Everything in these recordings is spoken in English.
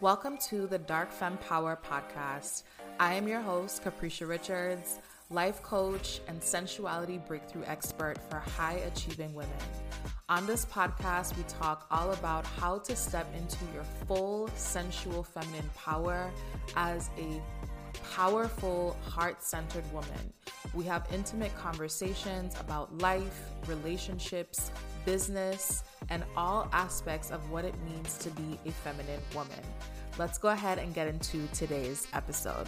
Welcome to the Dark Femme Power podcast. I am your host, Caprisha Richards, life coach and sensuality breakthrough expert for high achieving women. On this podcast, we talk all about how to step into your full sensual feminine power as a powerful, heart centered woman. We have intimate conversations about life, relationships, business, and all aspects of what it means to be a feminine woman. Let's go ahead and get into today's episode.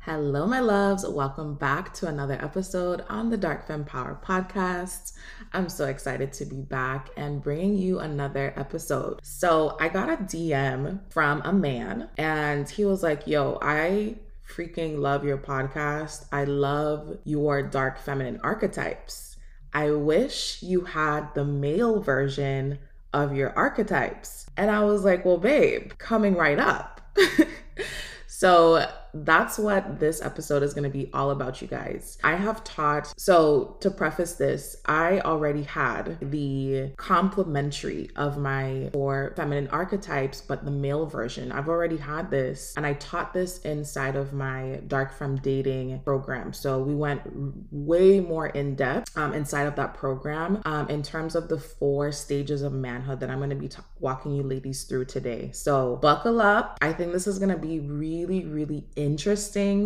Hello, my loves. Welcome back to another episode on the Dark Femme Power podcast. I'm so excited to be back and bringing you another episode. So, I got a DM from a man, and he was like, Yo, I freaking love your podcast. I love your dark feminine archetypes. I wish you had the male version of your archetypes. And I was like, Well, babe, coming right up. so, that's what this episode is going to be all about, you guys. I have taught, so to preface this, I already had the complementary of my four feminine archetypes, but the male version. I've already had this, and I taught this inside of my Dark Femme Dating program. So we went way more in depth um, inside of that program um, in terms of the four stages of manhood that I'm going to be t- walking you ladies through today. So buckle up. I think this is going to be really, really interesting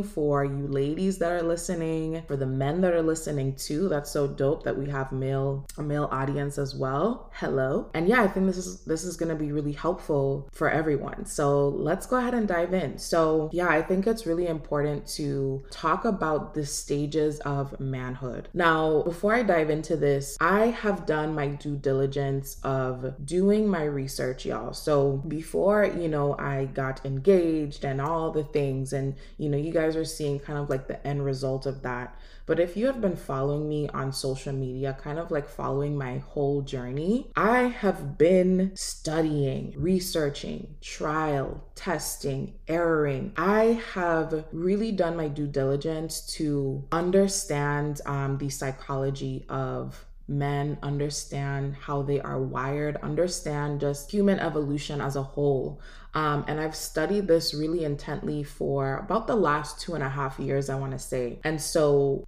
for you ladies that are listening, for the men that are listening too. That's so dope that we have male a male audience as well. Hello. And yeah, I think this is this is going to be really helpful for everyone. So, let's go ahead and dive in. So, yeah, I think it's really important to talk about the stages of manhood. Now, before I dive into this, I have done my due diligence of doing my research, y'all. So, before, you know, I got engaged and all the things and you know, you guys are seeing kind of like the end result of that. But if you have been following me on social media, kind of like following my whole journey, I have been studying, researching, trial, testing, erroring. I have really done my due diligence to understand um, the psychology of men understand how they are wired, understand just human evolution as a whole. Um, and I've studied this really intently for about the last two and a half years, I want to say. And so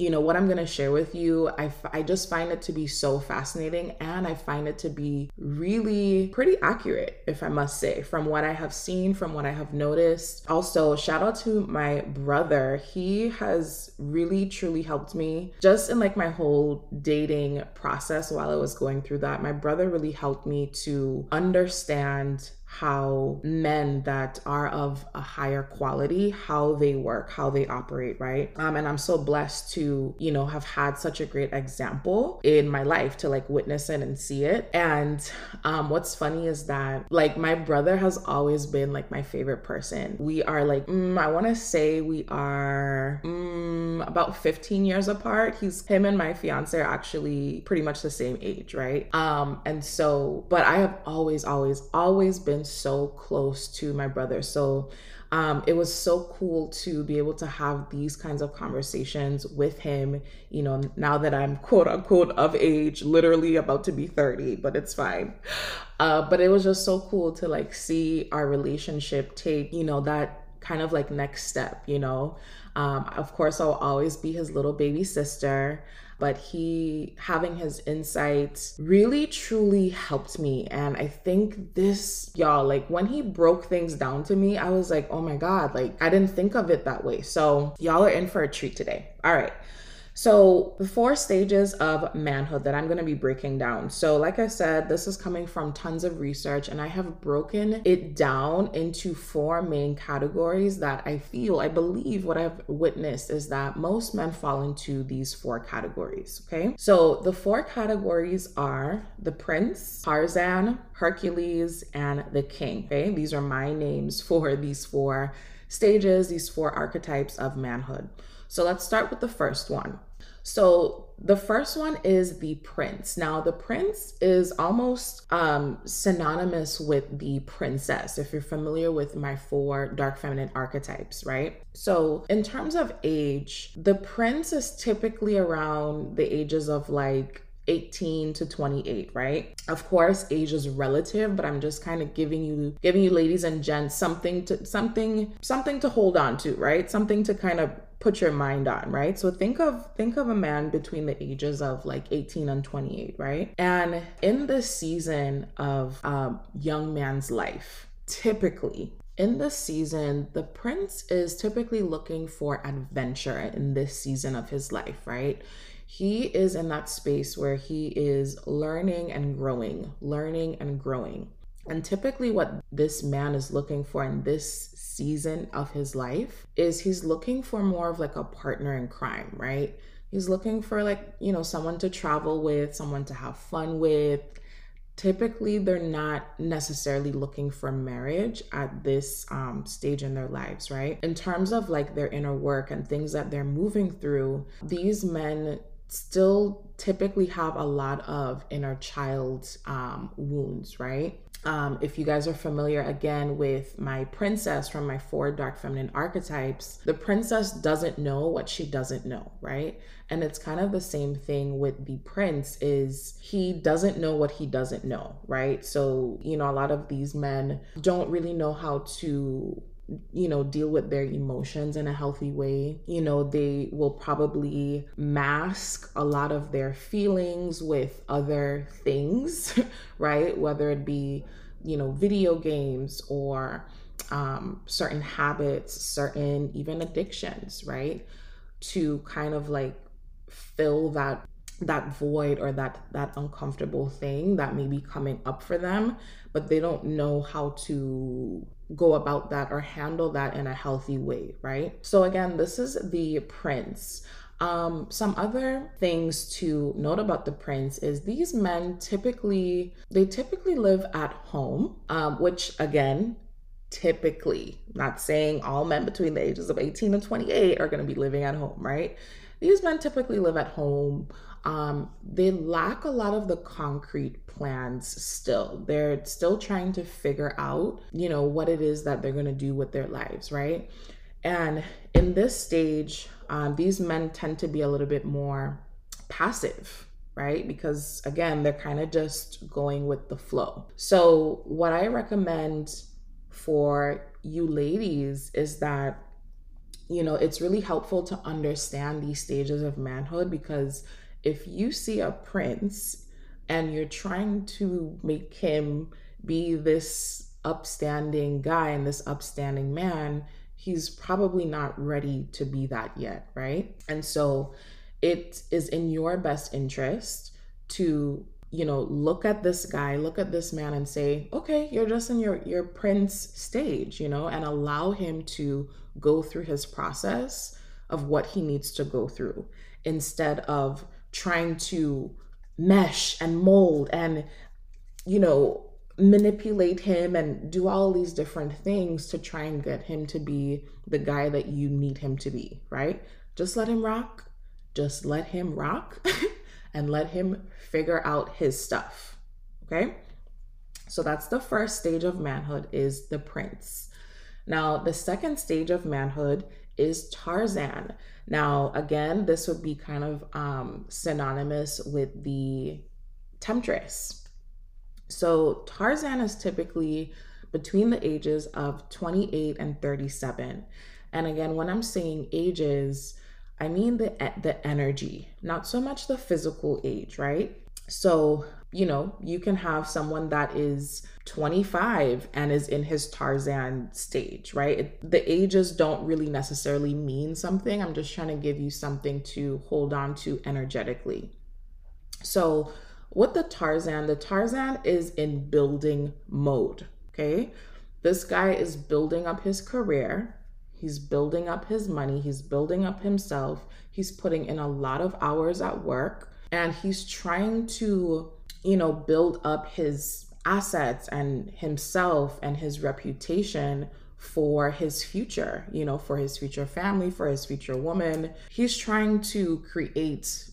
you know what i'm going to share with you I, f- I just find it to be so fascinating and i find it to be really pretty accurate if i must say from what i have seen from what i have noticed. Also shout out to my brother. He has really truly helped me just in like my whole dating process while i was going through that. My brother really helped me to understand how men that are of a higher quality how they work how they operate right? Um and i'm so blessed to you know have had such a great example in my life to like witness it and see it. And um what's funny is that like my brother has always been like my favorite person. We are like mm, i want to say we are mm, about 15 years apart. He's him and my fiance are actually pretty much the same age right? Um and so but i have always always always been been so close to my brother. So um, it was so cool to be able to have these kinds of conversations with him. You know, now that I'm quote unquote of age, literally about to be 30, but it's fine. Uh, but it was just so cool to like see our relationship take, you know, that kind of like next step, you know. Um, of course, I'll always be his little baby sister but he having his insights really truly helped me. And I think this, y'all, like when he broke things down to me, I was like, oh my God, like I didn't think of it that way. So y'all are in for a treat today. All right. So, the four stages of manhood that I'm going to be breaking down. So, like I said, this is coming from tons of research, and I have broken it down into four main categories that I feel, I believe what I've witnessed is that most men fall into these four categories. Okay. So, the four categories are the prince, Tarzan, Hercules, and the king. Okay. These are my names for these four stages, these four archetypes of manhood. So let's start with the first one. So the first one is the prince. Now, the prince is almost um, synonymous with the princess, if you're familiar with my four dark feminine archetypes, right? So, in terms of age, the prince is typically around the ages of like 18 to 28 right of course age is relative but i'm just kind of giving you giving you ladies and gents something to something something to hold on to right something to kind of put your mind on right so think of think of a man between the ages of like 18 and 28 right and in this season of a young man's life typically in this season, the prince is typically looking for adventure in this season of his life, right? He is in that space where he is learning and growing, learning and growing. And typically, what this man is looking for in this season of his life is he's looking for more of like a partner in crime, right? He's looking for like, you know, someone to travel with, someone to have fun with, typically they're not necessarily looking for marriage at this um, stage in their lives, right? In terms of like their inner work and things that they're moving through, these men still typically have a lot of inner child um, wounds, right? Um, if you guys are familiar again with my princess from my four dark feminine archetypes, the princess doesn't know what she doesn't know, right? And it's kind of the same thing with the prince is he doesn't know what he doesn't know, right? So, you know, a lot of these men don't really know how to you know, deal with their emotions in a healthy way. You know, they will probably mask a lot of their feelings with other things, right? Whether it be, you know, video games or um, certain habits, certain even addictions, right? To kind of like fill that that void or that that uncomfortable thing that may be coming up for them but they don't know how to go about that or handle that in a healthy way right so again this is the prince um, some other things to note about the prince is these men typically they typically live at home um, which again typically not saying all men between the ages of 18 and 28 are going to be living at home right these men typically live at home. Um, they lack a lot of the concrete plans still. They're still trying to figure out, you know, what it is that they're going to do with their lives, right? And in this stage, um, these men tend to be a little bit more passive, right? Because again, they're kind of just going with the flow. So, what I recommend for you ladies is that you know, it's really helpful to understand these stages of manhood because if you see a prince and you're trying to make him be this upstanding guy and this upstanding man, he's probably not ready to be that yet, right? And so it is in your best interest to you know look at this guy look at this man and say okay you're just in your your prince stage you know and allow him to go through his process of what he needs to go through instead of trying to mesh and mold and you know manipulate him and do all these different things to try and get him to be the guy that you need him to be right just let him rock just let him rock and let him figure out his stuff. Okay? So that's the first stage of manhood is the prince. Now, the second stage of manhood is Tarzan. Now, again, this would be kind of um, synonymous with the temptress. So, Tarzan is typically between the ages of 28 and 37. And again, when I'm saying ages, I mean the the energy, not so much the physical age, right? So, you know, you can have someone that is 25 and is in his Tarzan stage, right? It, the ages don't really necessarily mean something. I'm just trying to give you something to hold on to energetically. So, with the Tarzan, the Tarzan is in building mode, okay? This guy is building up his career. He's building up his money, he's building up himself, he's putting in a lot of hours at work, and he's trying to, you know, build up his assets and himself and his reputation for his future, you know, for his future family, for his future woman. He's trying to create,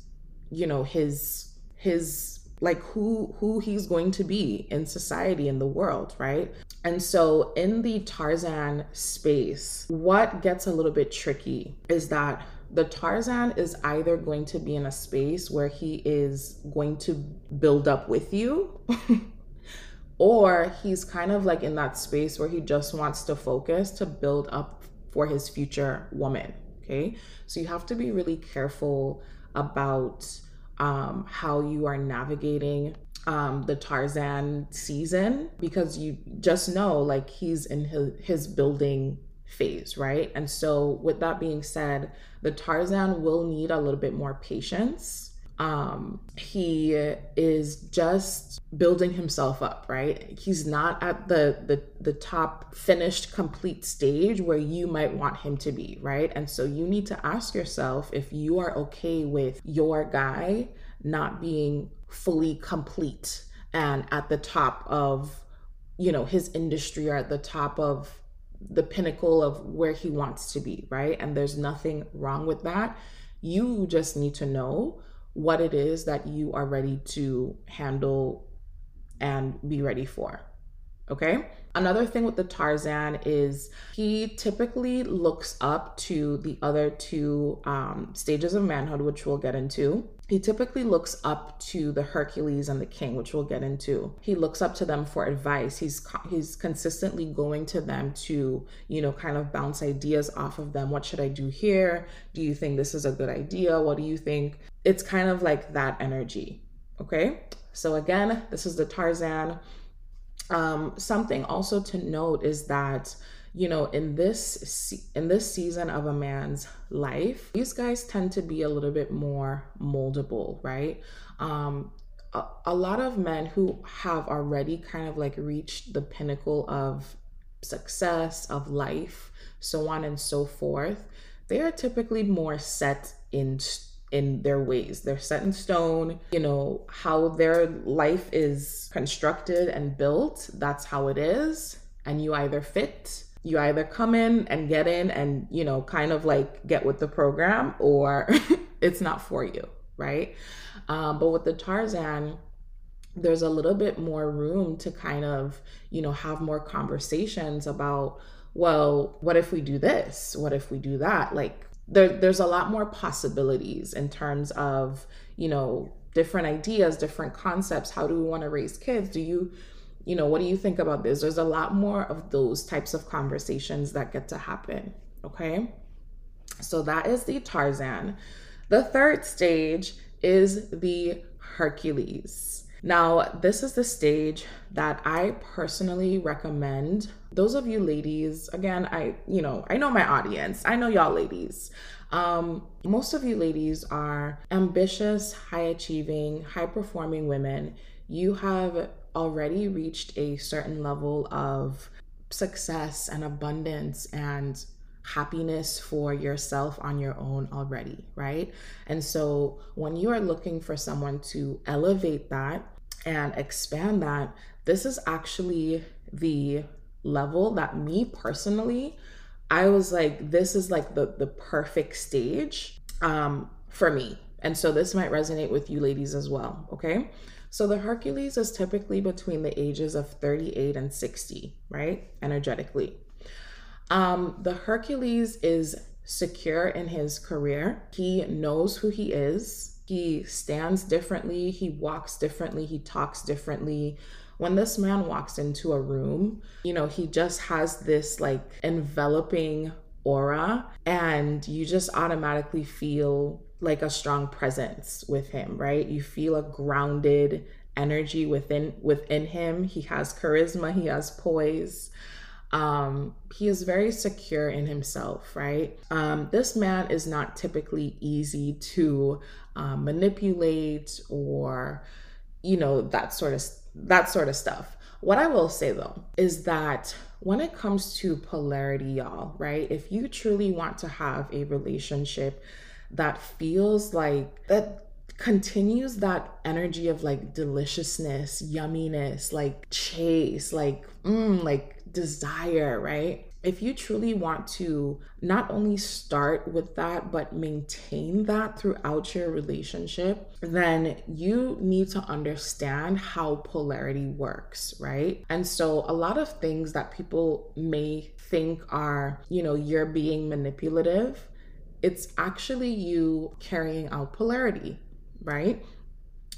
you know, his his like who who he's going to be in society in the world right and so in the tarzan space what gets a little bit tricky is that the Tarzan is either going to be in a space where he is going to build up with you, or he's kind of like in that space where he just wants to focus to build up for his future woman. Okay. So you have to be really careful about um, how you are navigating um, the Tarzan season because you just know like he's in his, his building phase, right? And so, with that being said, the Tarzan will need a little bit more patience. Um, he is just building himself up, right? He's not at the the the top finished complete stage where you might want him to be, right? And so you need to ask yourself if you are okay with your guy not being fully complete and at the top of you know his industry or at the top of the pinnacle of where he wants to be, right? And there's nothing wrong with that. You just need to know what it is that you are ready to handle and be ready for. Okay? Another thing with the Tarzan is he typically looks up to the other two um, stages of manhood, which we'll get into he typically looks up to the Hercules and the King, which we'll get into. He looks up to them for advice. He's he's consistently going to them to, you know, kind of bounce ideas off of them. What should I do here? Do you think this is a good idea? What do you think? It's kind of like that energy. Okay? So again, this is the Tarzan. Um, something also to note is that you know in this in this season of a man's life these guys tend to be a little bit more moldable right? Um a, a lot of men who have already kind of like reached the pinnacle of success of life so on and so forth they are typically more set in in their ways. They're set in stone, you know, how their life is constructed and built, that's how it is. And you either fit you either come in and get in and you know kind of like get with the program or it's not for you right um, but with the tarzan there's a little bit more room to kind of you know have more conversations about well what if we do this what if we do that like there, there's a lot more possibilities in terms of you know different ideas different concepts how do we want to raise kids do you you know, what do you think about this? There's a lot more of those types of conversations that get to happen. Okay. So that is the Tarzan. The third stage is the Hercules. Now, this is the stage that I personally recommend. Those of you ladies, again, I, you know, I know my audience. I know y'all ladies. Um, most of you ladies are ambitious, high achieving, high performing women. You have already reached a certain level of success and abundance and happiness for yourself on your own already, right? And so when you are looking for someone to elevate that and expand that, this is actually the level that me personally I was like this is like the the perfect stage um for me. And so this might resonate with you ladies as well, okay? So the Hercules is typically between the ages of 38 and 60, right? Energetically. Um, the Hercules is secure in his career. He knows who he is. He stands differently. He walks differently. He talks differently. When this man walks into a room, you know, he just has this like enveloping aura, and you just automatically feel like a strong presence with him, right? You feel a grounded energy within within him. He has charisma, he has poise. Um, he is very secure in himself, right? Um, this man is not typically easy to um, manipulate or, you know, that sort of that sort of stuff. What I will say though is that when it comes to polarity, y'all, right? If you truly want to have a relationship that feels like that continues that energy of like deliciousness, yumminess, like chase, like mm, like desire, right? If you truly want to not only start with that, but maintain that throughout your relationship, then you need to understand how polarity works, right? And so, a lot of things that people may think are, you know, you're being manipulative it's actually you carrying out polarity, right?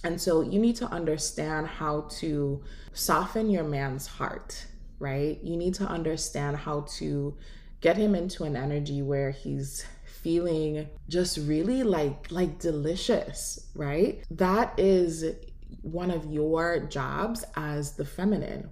And so you need to understand how to soften your man's heart, right? You need to understand how to get him into an energy where he's feeling just really like like delicious, right? That is one of your jobs as the feminine,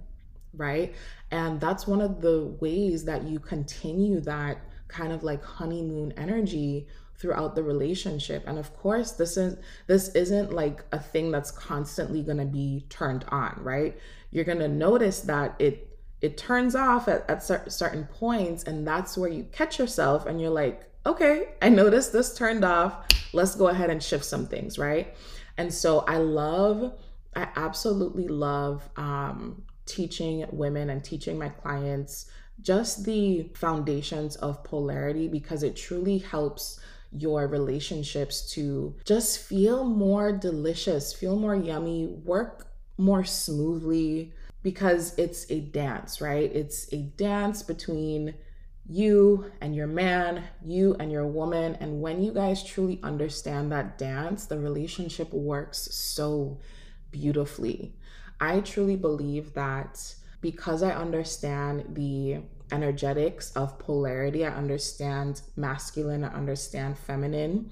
right? And that's one of the ways that you continue that kind of like honeymoon energy throughout the relationship. And of course this is this isn't like a thing that's constantly going to be turned on right? You're going to notice that it it turns off at, at certain points and that's where you catch yourself and you're like okay i noticed this turned off. Let's go ahead and shift some things right? And so i love i absolutely love um, teaching women and teaching my clients just the foundations of polarity because it truly helps your relationships to just feel more delicious, feel more yummy, work more smoothly because it's a dance, right? It's a dance between you and your man, you and your woman. And when you guys truly understand that dance, the relationship works so beautifully. I truly believe that because I understand the energetics of polarity. I understand masculine, I understand feminine.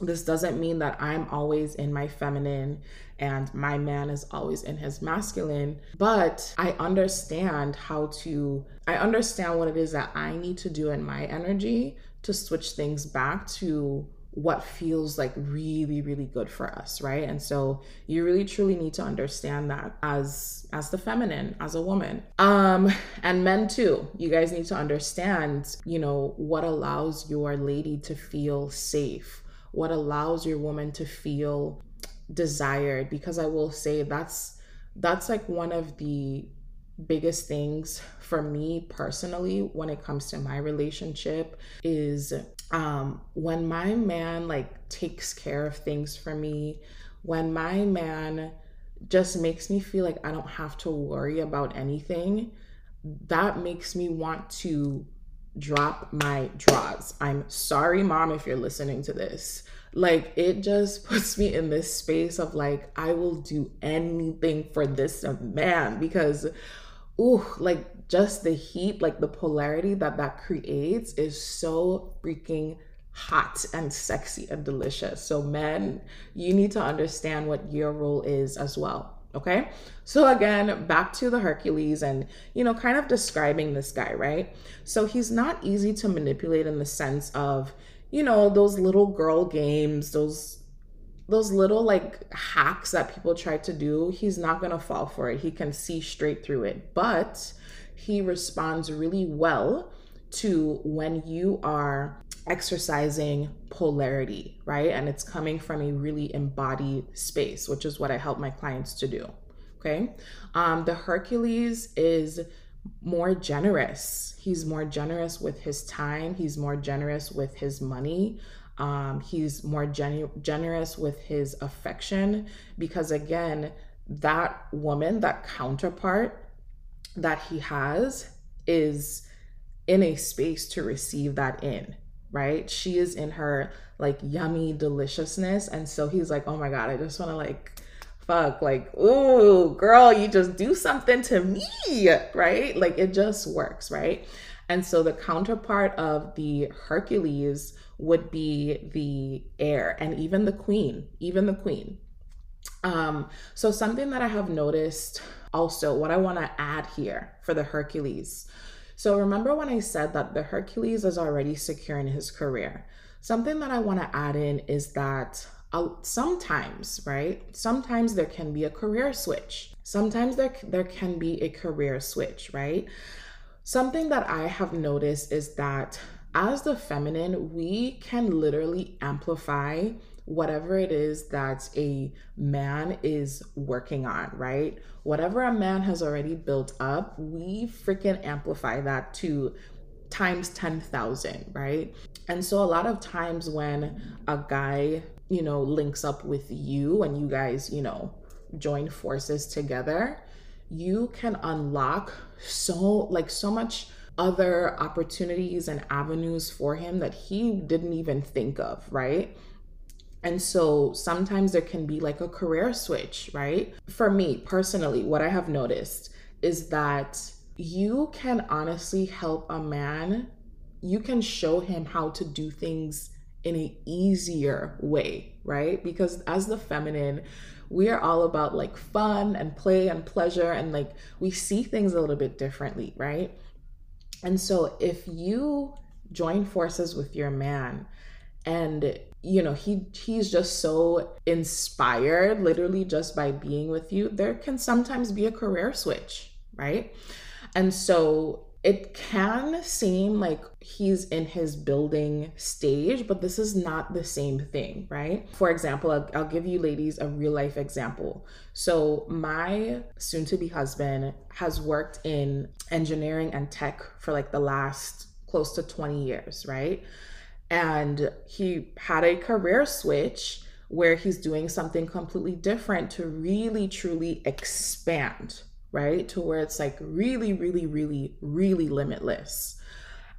This doesn't mean that I'm always in my feminine and my man is always in his masculine, but I understand how to, I understand what it is that I need to do in my energy to switch things back to what feels like really really good for us right? And so you really truly need to understand that as as the feminine as a woman. Um and men too. You guys need to understand you know what allows your lady to feel safe what allows your woman to feel desired. Because i will say that's that's like one of the biggest things for me personally when it comes to my relationship is um, when my man like takes care of things for me, when my man just makes me feel like I don't have to worry about anything, that makes me want to drop my drawers. I'm sorry, mom, if you're listening to this. Like, it just puts me in this space of like, I will do anything for this man because, ooh, like, just the heat, like the polarity that that creates is so freaking hot and sexy and delicious. So, men, you need to understand what your role is as well. Okay. So, again, back to the Hercules and, you know, kind of describing this guy, right? So, he's not easy to manipulate in the sense of, you know, those little girl games, those those little like hacks that people try to do, he's not going to fall for it. He can see straight through it. But he responds really well to when you are exercising polarity, right? And it's coming from a really embodied space, which is what I help my clients to do. Okay. Um, the Hercules is more generous. He's more generous with his time, he's more generous with his money. Um, he's more genu- generous with his affection because, again, that woman, that counterpart, that he has is in a space to receive that in, right? She is in her like yummy deliciousness. And so he's like, oh my God, I just want to like fuck, like, ooh, girl, you just do something to me, right? Like it just works, right? And so the counterpart of the Hercules would be the air and even the queen, even the queen. Um, so something that I have noticed also what I want to add here for the Hercules. So remember when I said that the Hercules is already secure in his career? Something that I want to add in is that uh, sometimes, right? Sometimes there can be a career switch. Sometimes there there can be a career switch, right? Something that I have noticed is that as the feminine, we can literally amplify whatever it is that a man is working on, right? Whatever a man has already built up, we freaking amplify that to times 10,000, right? And so a lot of times when a guy, you know, links up with you and you guys, you know, join forces together, you can unlock so like so much other opportunities and avenues for him that he didn't even think of, right? And so sometimes there can be like a career switch, right? For me personally, what I have noticed is that you can honestly help a man, you can show him how to do things in an easier way, right? Because as the feminine, we are all about like fun and play and pleasure and like we see things a little bit differently, right? And so if you join forces with your man and you know he he's just so inspired literally just by being with you there can sometimes be a career switch right and so it can seem like he's in his building stage, but this is not the same thing, right? For example, I'll, I'll give you ladies a real life example. So, my soon to be husband has worked in engineering and tech for like the last close to 20 years, right? And he had a career switch where he's doing something completely different to really truly expand right? To where it's like really, really, really, really limitless.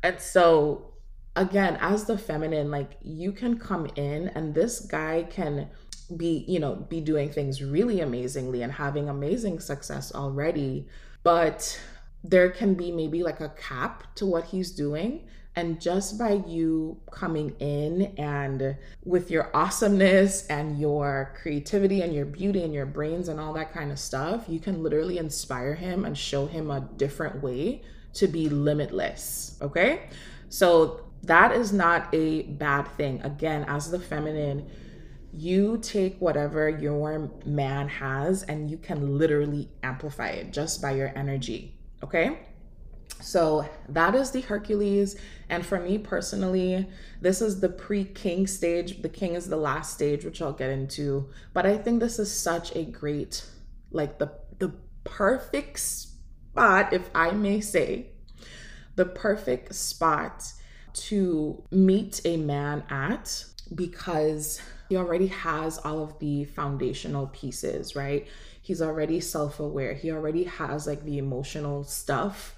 And so, again, as the feminine, like you can come in and this guy can be, you know, be doing things really amazingly and having amazing success already. But there can be maybe like a cap to what he's doing and just by you coming in and with your awesomeness and your creativity and your beauty and your brains and all that kind of stuff, you can literally inspire him and show him a different way to be limitless. Okay. So that is not a bad thing. Again, as the feminine, you take whatever your man has and you can literally amplify it just by your energy. Okay. So that is the Hercules. And for me personally, this is the pre king stage. The king is the last stage, which I'll get into. But I think this is such a great, like the the perfect spot, if I may say, the perfect spot to meet a man at because he already has all of the foundational pieces, right? He's already self aware. He already has like the emotional stuff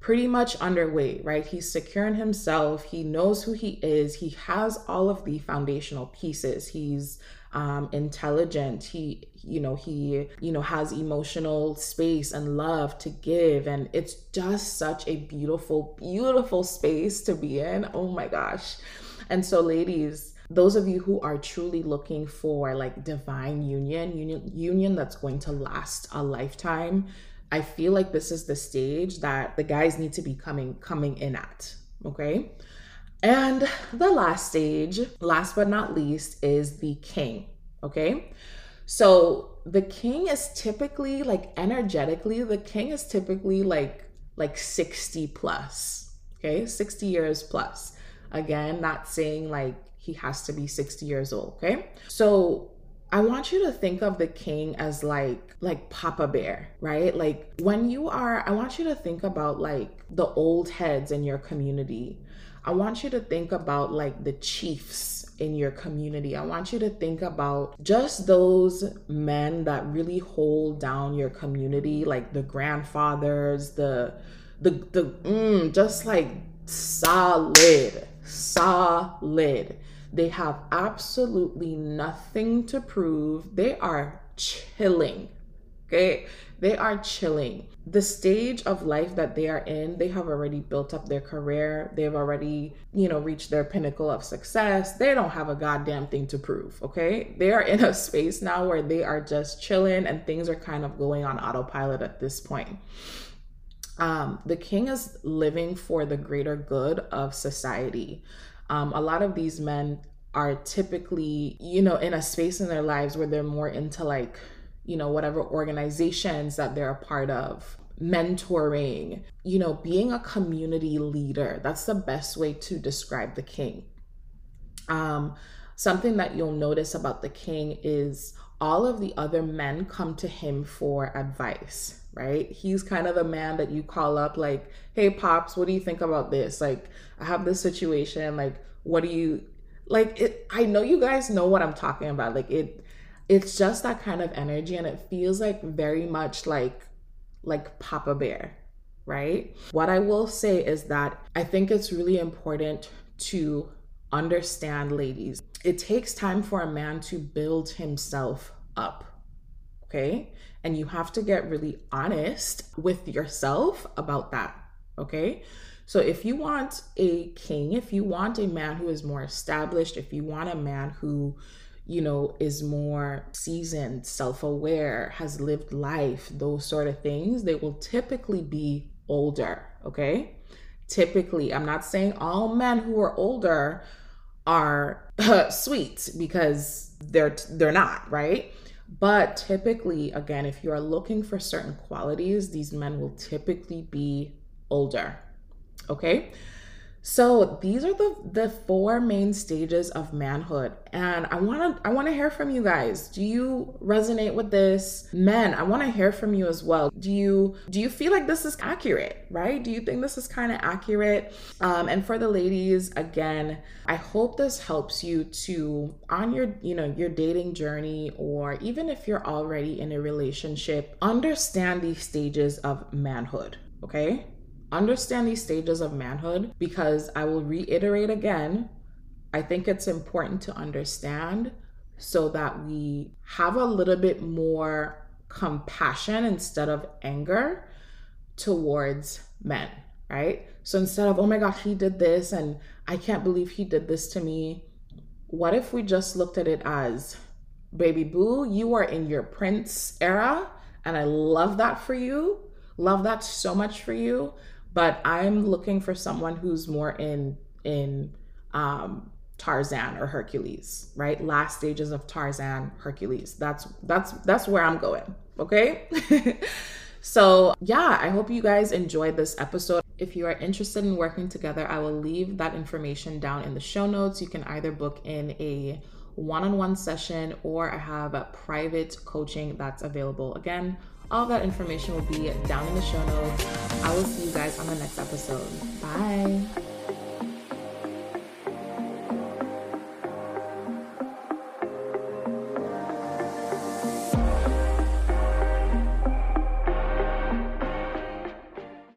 pretty much underway, right? He's secure in himself. He knows who he is. He has all of the foundational pieces. He's um, intelligent. He, you know, he, you know, has emotional space and love to give. And it's just such a beautiful, beautiful space to be in. Oh my gosh. And so, ladies, those of you who are truly looking for like divine union, union, union that's going to last a lifetime, I feel like this is the stage that the guys need to be coming coming in at, okay? And the last stage, last but not least, is the king, okay? So the king is typically like energetically, the king is typically like like 60 plus, okay? 60 years plus. Again, not saying like he has to be 60 years old, okay? So I want you to think of the king as like like Papa Bear, right? Like when you are I want you to think about like the old heads in your community. I want you to think about like the chiefs in your community. I want you to think about just those men that really hold down your community, like the grandfathers, the the the mm, just like solid, solid they have absolutely nothing to prove. They are chilling. Okay. They are chilling. The stage of life that they are in, they have already built up their career. They've already, you know, reached their pinnacle of success. They don't have a goddamn thing to prove. Okay. They are in a space now where they are just chilling and things are kind of going on autopilot at this point. Um, the king is living for the greater good of society. Um, a lot of these men are typically, you know, in a space in their lives where they're more into like, you know, whatever organizations that they're a part of, mentoring, you know, being a community leader. That's the best way to describe the king. Um, something that you'll notice about the king is all of the other men come to him for advice right? He's kind of the man that you call up, like, hey, Pops, what do you think about this? Like, I have this situation. Like, what do you like? It, I know you guys know what I'm talking about. Like, it, it's just that kind of energy, and it feels like very much like, like Papa Bear, right? What I will say is that I think it's really important to understand, ladies, it takes time for a man to build himself up, okay? And you have to get really honest with yourself about that, okay? So if you want a king, if you want a man who is more established, if you want a man who you know, is more seasoned, self aware, has lived life, those sort of things, they will typically be older. Okay. Typically, I'm not saying all men who are older are sweet because they're they're not, right? But typically, again, if you are looking for certain qualities, these men will typically be older. Okay? So these are the the four main stages of manhood and I want to I want to hear from you guys. Do you resonate with this? Men, I want to hear from you as well. Do you do you feel like this is accurate, right? Do you think this is kind of accurate? Um and for the ladies, again, I hope this helps you to on your, you know, your dating journey or even if you're already in a relationship, understand these stages of manhood, okay? Understand these stages of manhood because I will reiterate again. I think it's important to understand so that we have a little bit more compassion instead of anger towards men, right? So instead of, oh my gosh, he did this and I can't believe he did this to me, what if we just looked at it as, baby boo, you are in your prince era and I love that for you. Love that so much for you but I'm looking for someone who's more in in um, Tarzan or Hercules, right? Last stages of Tarzan, Hercules. That's that's that's where I'm going. Okay. so yeah, I hope you guys enjoyed this episode. If you are interested in working together, I will leave that information down in the show notes. You can either book in a one-on-one session or I have a private coaching that's available. Again, all that information will be down in the show notes. I will see you guys on the next episode. Bye.